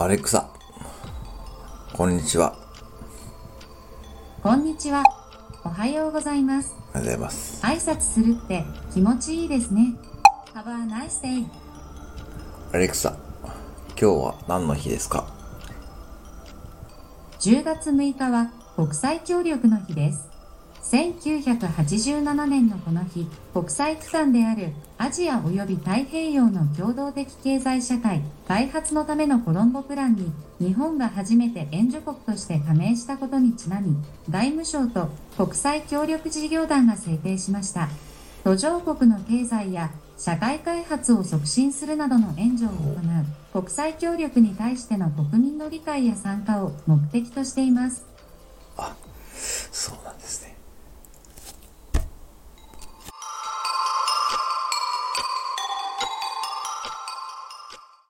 アレクサ、こんにちは。こんにちは。おはようございます。おはようございます。挨拶するって気持ちいいですね。Have a nice day. アレクサ、今日は何の日ですか？10月6日は国際協力の日です。1987年のこの日、国際機関であるアジア及び太平洋の共同的経済社会開発のためのコロンボプランに日本が初めて援助国として加盟したことにちなみ、外務省と国際協力事業団が制定しました。途上国の経済や社会開発を促進するなどの援助を行う国際協力に対しての国民の理解や参加を目的としていますあ。そうなんですね。